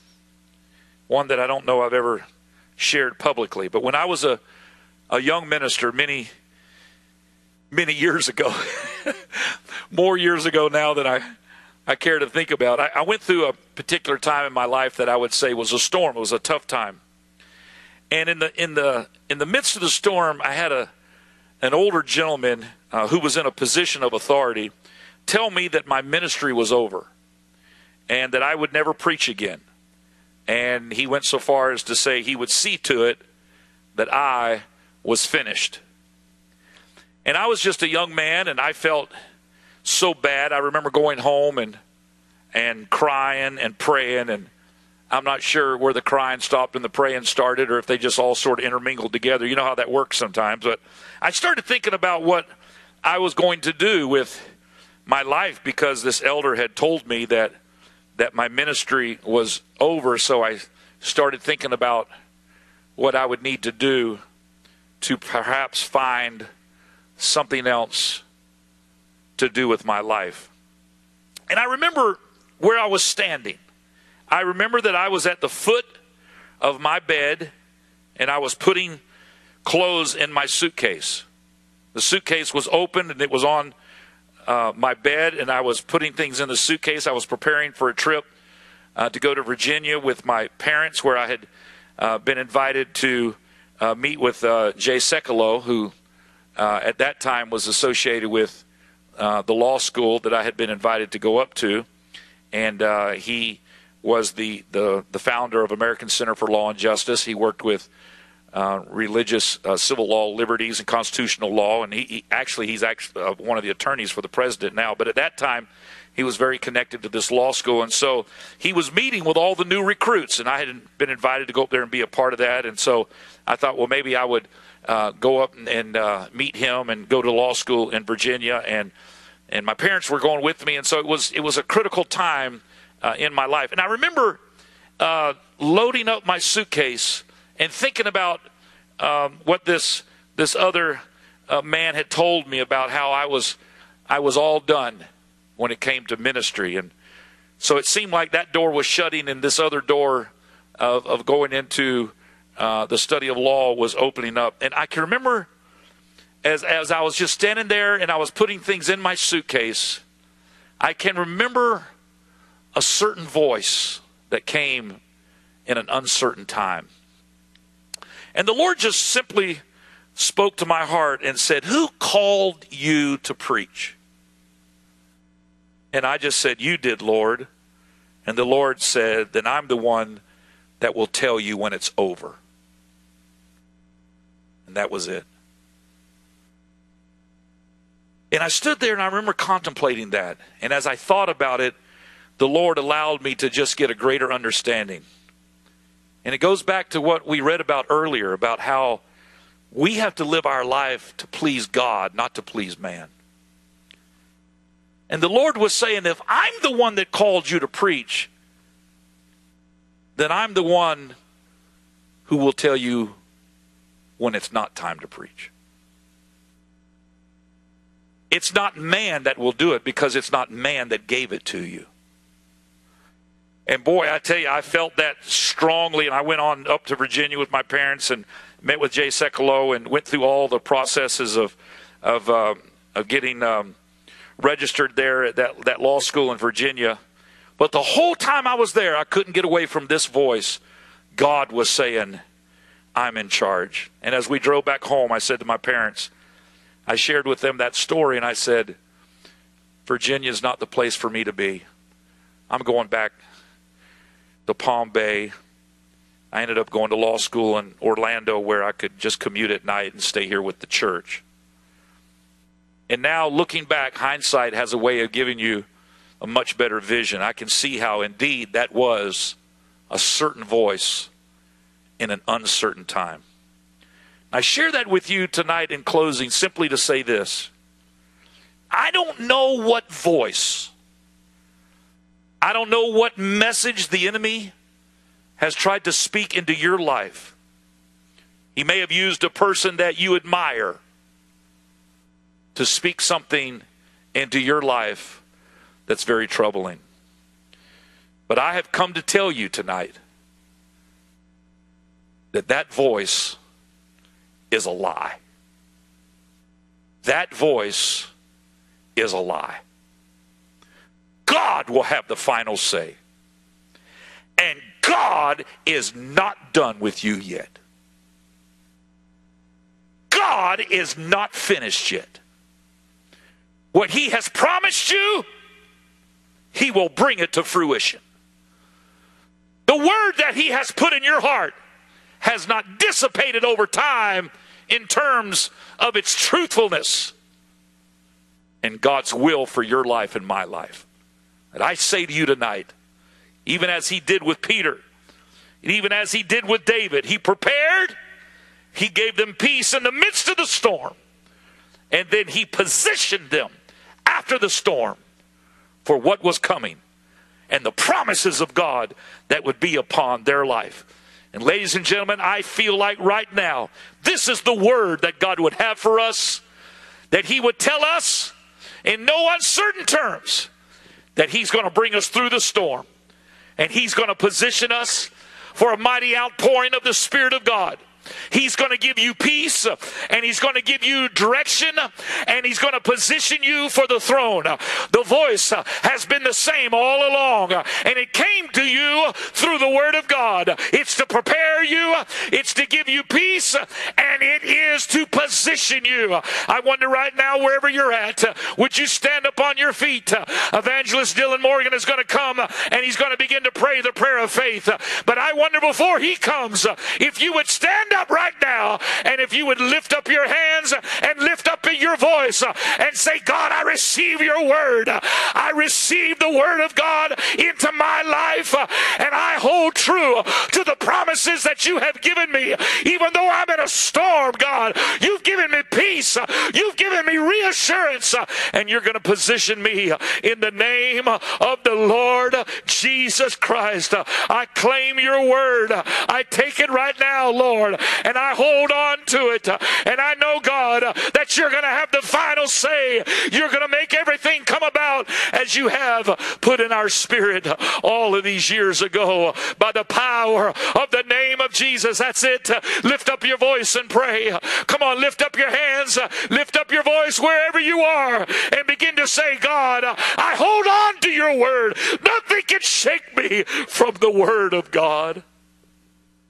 one that I don't know I've ever shared publicly. But when I was a, a young minister many, many years ago, more years ago now than I, I care to think about, I, I went through a particular time in my life that I would say was a storm. It was a tough time. And in the in the in the midst of the storm, I had a an older gentleman uh, who was in a position of authority tell me that my ministry was over and that I would never preach again. And he went so far as to say he would see to it that I was finished. And I was just a young man and I felt so bad. I remember going home and and crying and praying and I'm not sure where the crying stopped and the praying started or if they just all sort of intermingled together. You know how that works sometimes. But I started thinking about what I was going to do with my life because this elder had told me that that my ministry was over. So I started thinking about what I would need to do to perhaps find something else to do with my life. And I remember where I was standing. I remember that I was at the foot of my bed and I was putting clothes in my suitcase. The suitcase was open and it was on uh, my bed, and I was putting things in the suitcase. I was preparing for a trip uh, to go to Virginia with my parents, where I had uh, been invited to uh, meet with uh, Jay Sekulow, who uh, at that time was associated with the law school that I had been invited to go up to. And he was the, the, the founder of American Center for Law and Justice. He worked with uh, religious uh, civil law liberties and constitutional law, and he, he actually he's actually uh, one of the attorneys for the president now. But at that time, he was very connected to this law school, and so he was meeting with all the new recruits, and I had been invited to go up there and be a part of that. And so I thought, well, maybe I would uh, go up and, and uh, meet him and go to law school in Virginia, and and my parents were going with me, and so it was it was a critical time uh, in my life. And I remember uh, loading up my suitcase and thinking about um, what this this other uh, man had told me about how I was I was all done when it came to ministry, and so it seemed like that door was shutting, and this other door of, of going into uh, the study of law was opening up. And I can remember as as I was just standing there and I was putting things in my suitcase, I can remember a certain voice that came in an uncertain time. And the Lord just simply spoke to my heart and said, Who called you to preach? And I just said, You did, Lord. And the Lord said, Then I'm the one that will tell you when it's over. And that was it. And I stood there and I remember contemplating that. And as I thought about it, the Lord allowed me to just get a greater understanding. And it goes back to what we read about earlier about how we have to live our life to please God, not to please man. And the Lord was saying, if I'm the one that called you to preach, then I'm the one who will tell you when it's not time to preach. It's not man that will do it because it's not man that gave it to you. And boy, I tell you, I felt that strongly. And I went on up to Virginia with my parents and met with Jay Sekulow and went through all the processes of of uh, of getting um, registered there at that that law school in Virginia. But the whole time I was there, I couldn't get away from this voice. God was saying, "I'm in charge." And as we drove back home, I said to my parents, I shared with them that story, and I said, "Virginia is not the place for me to be. I'm going back to Palm Bay. I ended up going to law school in Orlando where I could just commute at night and stay here with the church. And now, looking back, hindsight has a way of giving you a much better vision. I can see how, indeed, that was a certain voice in an uncertain time. I share that with you tonight in closing simply to say this I don't know what voice I don't know what message the enemy has tried to speak into your life. He may have used a person that you admire to speak something into your life that's very troubling. But I have come to tell you tonight that that voice is a lie. That voice is a lie. God will have the final say. And God is not done with you yet. God is not finished yet. What He has promised you, He will bring it to fruition. The word that He has put in your heart has not dissipated over time in terms of its truthfulness and God's will for your life and my life. And I say to you tonight, even as He did with Peter, and even as He did with David, He prepared, He gave them peace in the midst of the storm, and then He positioned them after the storm for what was coming and the promises of God that would be upon their life. And, ladies and gentlemen, I feel like right now, this is the word that God would have for us, that He would tell us in no uncertain terms that He's going to bring us through the storm and He's going to position us for a mighty outpouring of the Spirit of God. He's going to give you peace and he's going to give you direction and he's going to position you for the throne. The voice has been the same all along and it came to you through the word of God. It's to prepare you, it's to give you peace, and it is to position you. I wonder right now, wherever you're at, would you stand up on your feet? Evangelist Dylan Morgan is going to come and he's going to begin to pray the prayer of faith. But I wonder before he comes, if you would stand up right now and if you would lift up your hands and lift up your voice and say, God, I receive your word. I receive the word of God into my life and I hold true to the promises that you have given me. Even though I'm in a storm, God, you've given me peace. You've given me reassurance and you're going to position me in the name of the Lord Jesus Christ. I claim your word. I take it right now, Lord, and I hold on to it. And I know, God, that you're going to have the final say. You're going to make everything come about as you have put in our spirit all of these years ago by the power of the name of Jesus. That's it. Lift up your voice and pray. Come on, lift up your hands, lift up your voice wherever you are, and begin to say, God, I hold on to your word. Nothing can shake me from the word of God.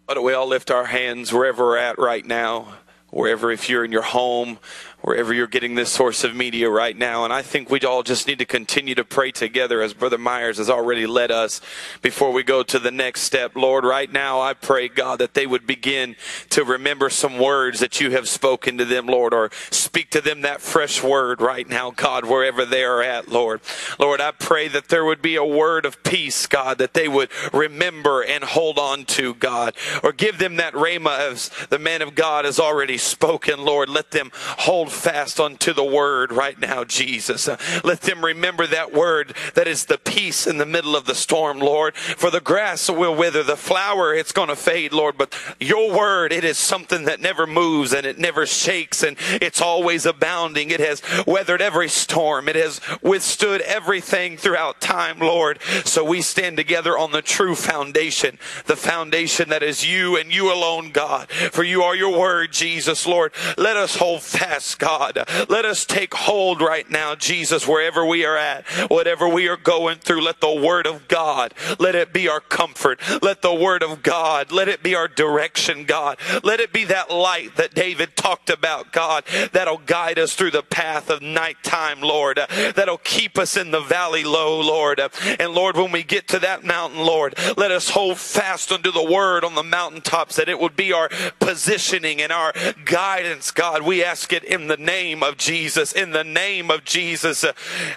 Why don't we all lift our hands wherever we're at right now? Wherever, if you're in your home, wherever you're getting this source of media right now. And I think we all just need to continue to pray together as Brother Myers has already led us before we go to the next step. Lord, right now I pray, God, that they would begin to remember some words that you have spoken to them, Lord, or speak to them that fresh word right now, God, wherever they are at, Lord. Lord, I pray that there would be a word of peace, God, that they would remember and hold on to, God, or give them that rhema as the man of God has already spoken, Lord. Let them hold fast unto the word right now, Jesus. Let them remember that word that is the peace in the middle of the storm, Lord. For the grass will wither, the flower, it's going to fade, Lord. But your word, it is something that never moves and it never shakes and it's always abounding. It has weathered every storm, it has withstood everything throughout time, Lord. So we stand together on the true foundation, the foundation that is you and you alone, God. For you are your word, Jesus, Lord. Let us hold fast, God. Let us take hold right now, Jesus, wherever we are at, whatever we are going through. Let the word of God, let it be our comfort. Let the word of God, let it be our direction, God. Let it be that light that David talked about, God, that'll guide us through the path of nighttime, Lord. That'll keep us in the valley low, Lord. And Lord, when we get to that mountain, Lord, let us hold fast unto the word on the mountaintops that it would be our positioning and our guidance, God. We ask it in the the name of Jesus. In the name of Jesus.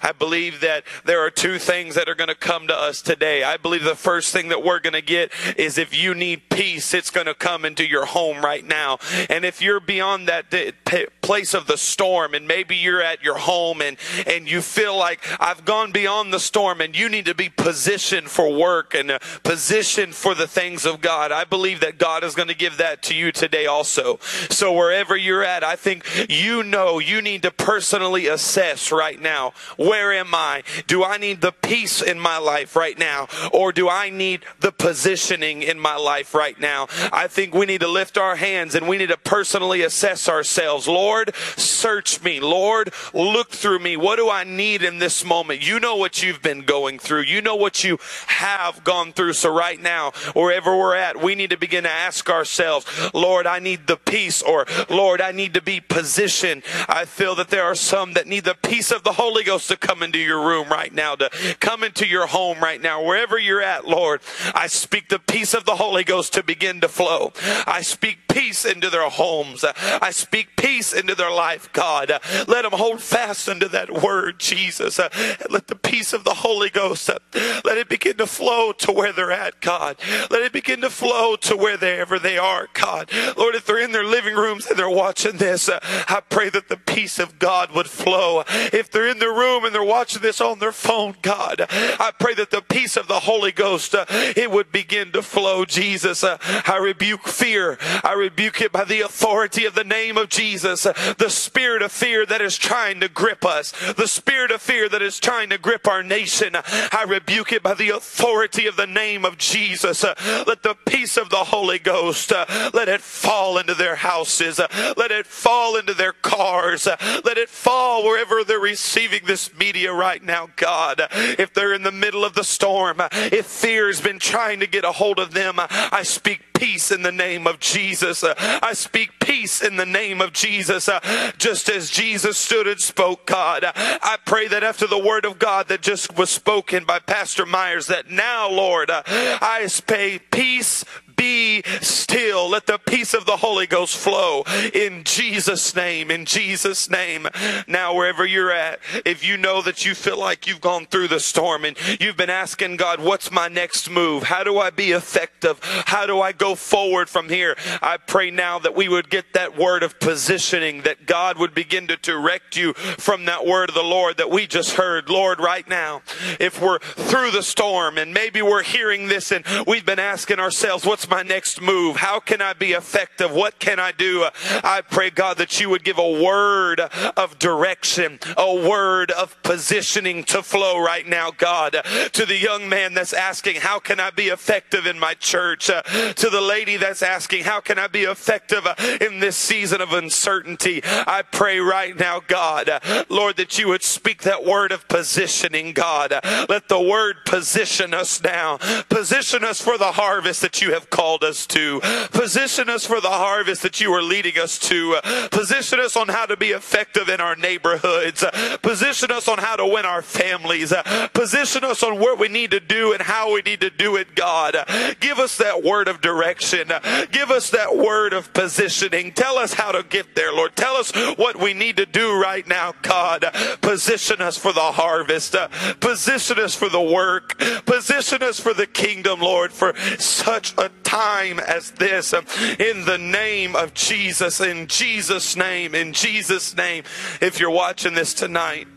I believe that there are two things that are going to come to us today. I believe the first thing that we're going to get is if you need peace, it's going to come into your home right now. And if you're beyond that place of the storm and maybe you're at your home and, and you feel like I've gone beyond the storm and you need to be positioned for work and uh, positioned for the things of God, I believe that God is going to give that to you today also. So wherever you're at, I think you know you need to personally assess right now where am I? Do I need the peace in my life right now? Or do I need the positioning in my life right now? I think we need to lift our hands and we need to personally assess ourselves. Lord, search me. Lord, look through me. What do I need in this moment? You know what you've been going through. You know what you have gone through. So right now, wherever we're at, we need to begin to ask ourselves, Lord, I need the peace or Lord, I need to be positioned. I feel that there are some that need the peace of the Holy Ghost to come into your room right now, to come into your home right now, wherever you're at, Lord. I speak the peace of the Holy Ghost to begin to flow. I speak peace into their homes. I speak peace into their life, God. Let them hold fast unto that word, Jesus. Let the peace of the Holy Ghost, let it begin to flow to where they're at, God. Let it begin to flow to wherever they are, God. Lord, if they're in their living rooms and they're watching this, I pray that the peace of God would flow. If they're in their room and they're watching this on their phone, God, I pray that the peace of the Holy Ghost, uh, it would begin to flow, Jesus. Uh, I rebuke fear. I rebuke it by the authority of the name of Jesus. Uh, the spirit of fear that is trying to grip us, the spirit of fear that is trying to grip our nation, I rebuke it by the authority of the name of Jesus. Let the peace of the Holy Ghost, let it fall into their houses, let it fall into their cars, let it fall wherever they're receiving this media right now, God. If they're in the middle of the storm, if fear has been trying to get a hold of them, I speak peace in the name of Jesus. I speak peace in the name of Jesus. Just as Jesus stood and spoke, God, I pray that after the word of God that just was spoken by Pastor Myers, that now, Lord, I say peace, be still. Let the peace of the Holy Ghost flow in Jesus' name. In Jesus' name. Now, wherever you're at, if you know that you feel like you've gone through the storm and you've been asking God, what's my next move? How do I be effective? How do I go forward from here? I pray now that we would get that word of positioning, that God would begin to direct you from that word of the Lord that we just heard. Lord, right now, if we're through the storm and maybe we're hearing this and we've been asking ourselves, what's my next move? How can I be effective? What can I do? I pray, God, that you would give a word of direction, a word of positioning to flow right now, God, to the young man that's asking, how can I be effective in my church? Uh, to the lady that's asking, how can I be effective uh, in this season of uncertainty? I pray right now, God, uh, Lord, that you would speak that word of positioning, God. Let the word position us now. Position us for the harvest that you have called us to. Position us for the harvest that you are leading us to. Position us on how to be effective in our neighborhoods. Position us on how to win our families. Position us on what we need to do and how we need to do it, God. Give us that word of direction. Give us that word of positioning. Tell us how to get there, Lord. Tell us what we need to do right now, God. Position us for the harvest. Position us for the work. Position us for the kingdom, Lord, for such a time as this. In the name of Jesus, in Jesus' name, in Jesus' name. If you're watching this tonight,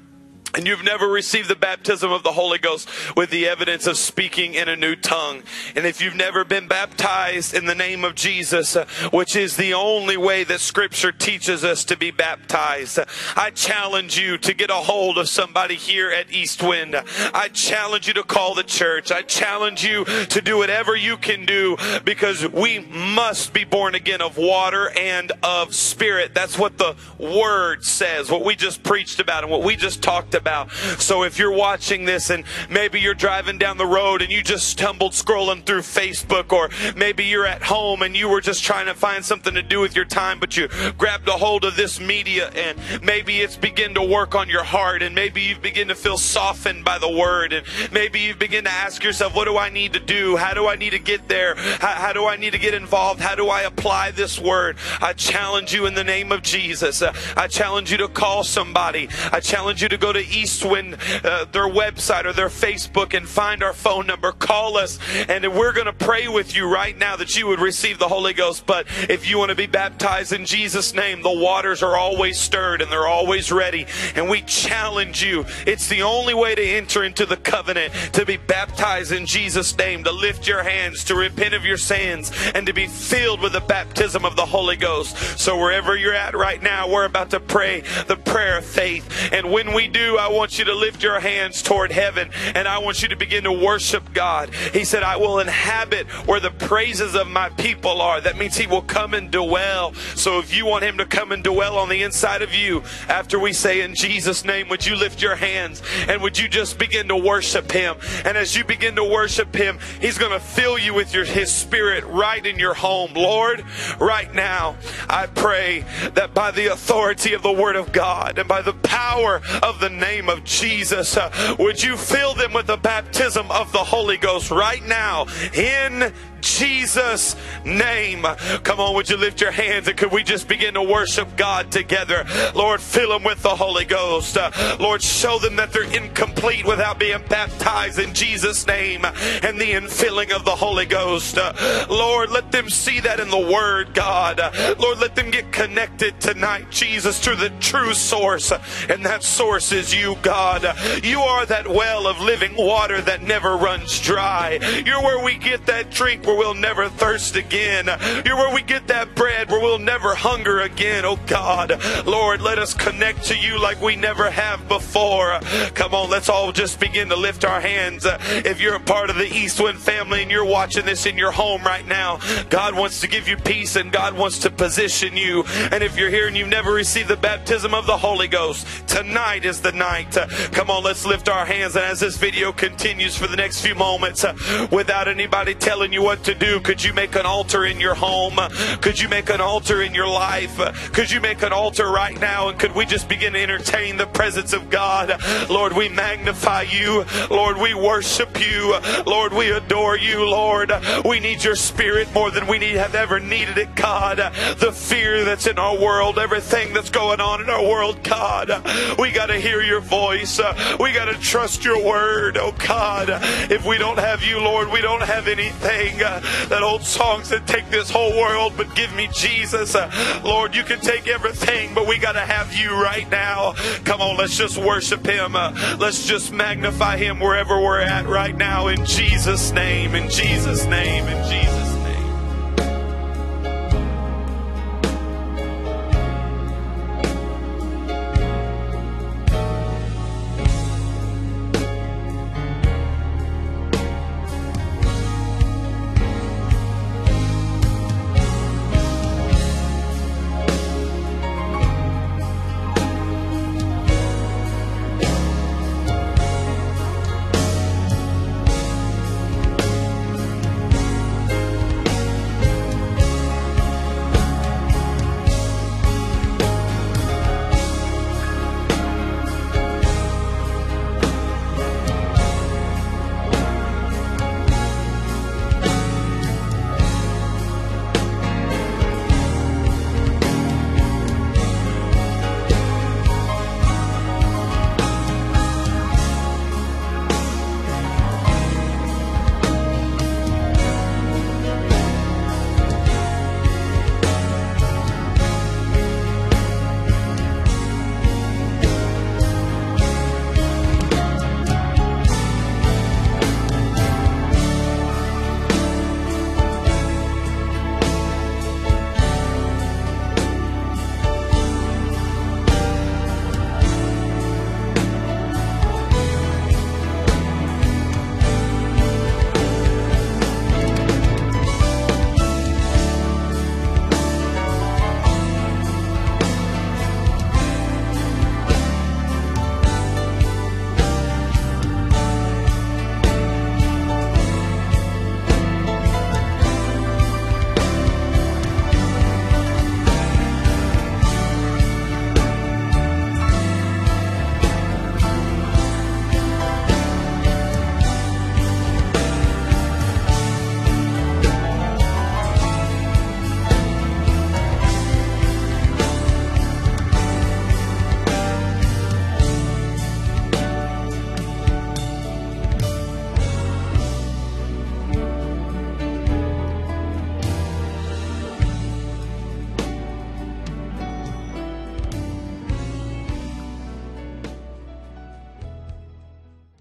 and you've never received the baptism of the Holy Ghost with the evidence of speaking in a new tongue, and if you've never been baptized in the name of Jesus, uh, which is the only way that Scripture teaches us to be baptized, I challenge you to get a hold of somebody here at Eastwind. I challenge you to call the church. I challenge you to do whatever you can do because we must be born again of water and of spirit. That's what the Word says, what we just preached about and what we just talked about about. So if you're watching this and maybe you're driving down the road and you just stumbled scrolling through Facebook, or maybe you're at home and you were just trying to find something to do with your time, but you grabbed a hold of this media and maybe it's begin to work on your heart and maybe you begin to feel softened by the word and maybe you begin to ask yourself, what do I need to do? How do I need to get there? How, how do I need to get involved? How do I apply this word? I challenge you in the name of Jesus. Uh, I challenge you to call somebody. I challenge you to go to Eastwind, uh, their website or their Facebook and find our phone number. Call us and we're going to pray with you right now that you would receive the Holy Ghost. But if you want to be baptized in Jesus' name, the waters are always stirred and they're always ready. And we challenge you. It's the only way to enter into the covenant, to be baptized in Jesus' name, to lift your hands, to repent of your sins, and to be filled with the baptism of the Holy Ghost. So wherever you're at right now, we're about to pray the prayer of faith. And when we do, I want you to lift your hands toward heaven and I want you to begin to worship God. He said, I will inhabit where the praises of my people are. That means He will come and dwell. So if you want Him to come and dwell on the inside of you, after we say in Jesus' name, would you lift your hands and would you just begin to worship Him? And as you begin to worship Him, He's going to fill you with your, His Spirit right in your home. Lord, right now, I pray that by the authority of the Word of God and by the power of the name of Jesus, uh, would you fill them with the baptism of the Holy Ghost right now in Jesus' name. Come on, would you lift your hands and could we just begin to worship God together? Lord, fill them with the Holy Ghost. Uh, Lord, show them that they're incomplete without being baptized in Jesus' name and the infilling of the Holy Ghost. Uh, Lord, let them see that in the Word, God. Lord, let them get connected tonight, Jesus, to the true source, and that source is you, God. You are that well of living water that never runs dry. You're where we get that drink where we'll never thirst again. You're where we get that bread where we'll never hunger again. Oh God, Lord, let us connect to you like we never have before. Come on, let's all just begin to lift our hands. If you're a part of the Eastwind family and you're watching this in your home right now, God wants to give you peace and God wants to position you. And if you're here and you've never received the baptism of the Holy Ghost, tonight is the night. Uh, come on, let's lift our hands. And as this video continues for the next few moments, uh, without anybody telling you what what to do. Could you make an altar in your home? Could you make an altar in your life? Could you make an altar right now? And could we just begin to entertain the presence of God? Lord, we magnify you. Lord, we worship you. Lord, we adore you, Lord. We need your spirit more than we need have ever needed it, God. The fear that's in our world, everything that's going on in our world, God. We got to hear your voice. We got to trust your word, oh God. If we don't have you, Lord, we don't have anything uh, that old songs that take this whole world, but give me Jesus. Uh, Lord, you can take everything, but we got to have you right now. Come on, let's just worship him. Uh, let's just magnify him wherever we're at right now in Jesus' name, in Jesus' name, in Jesus' name.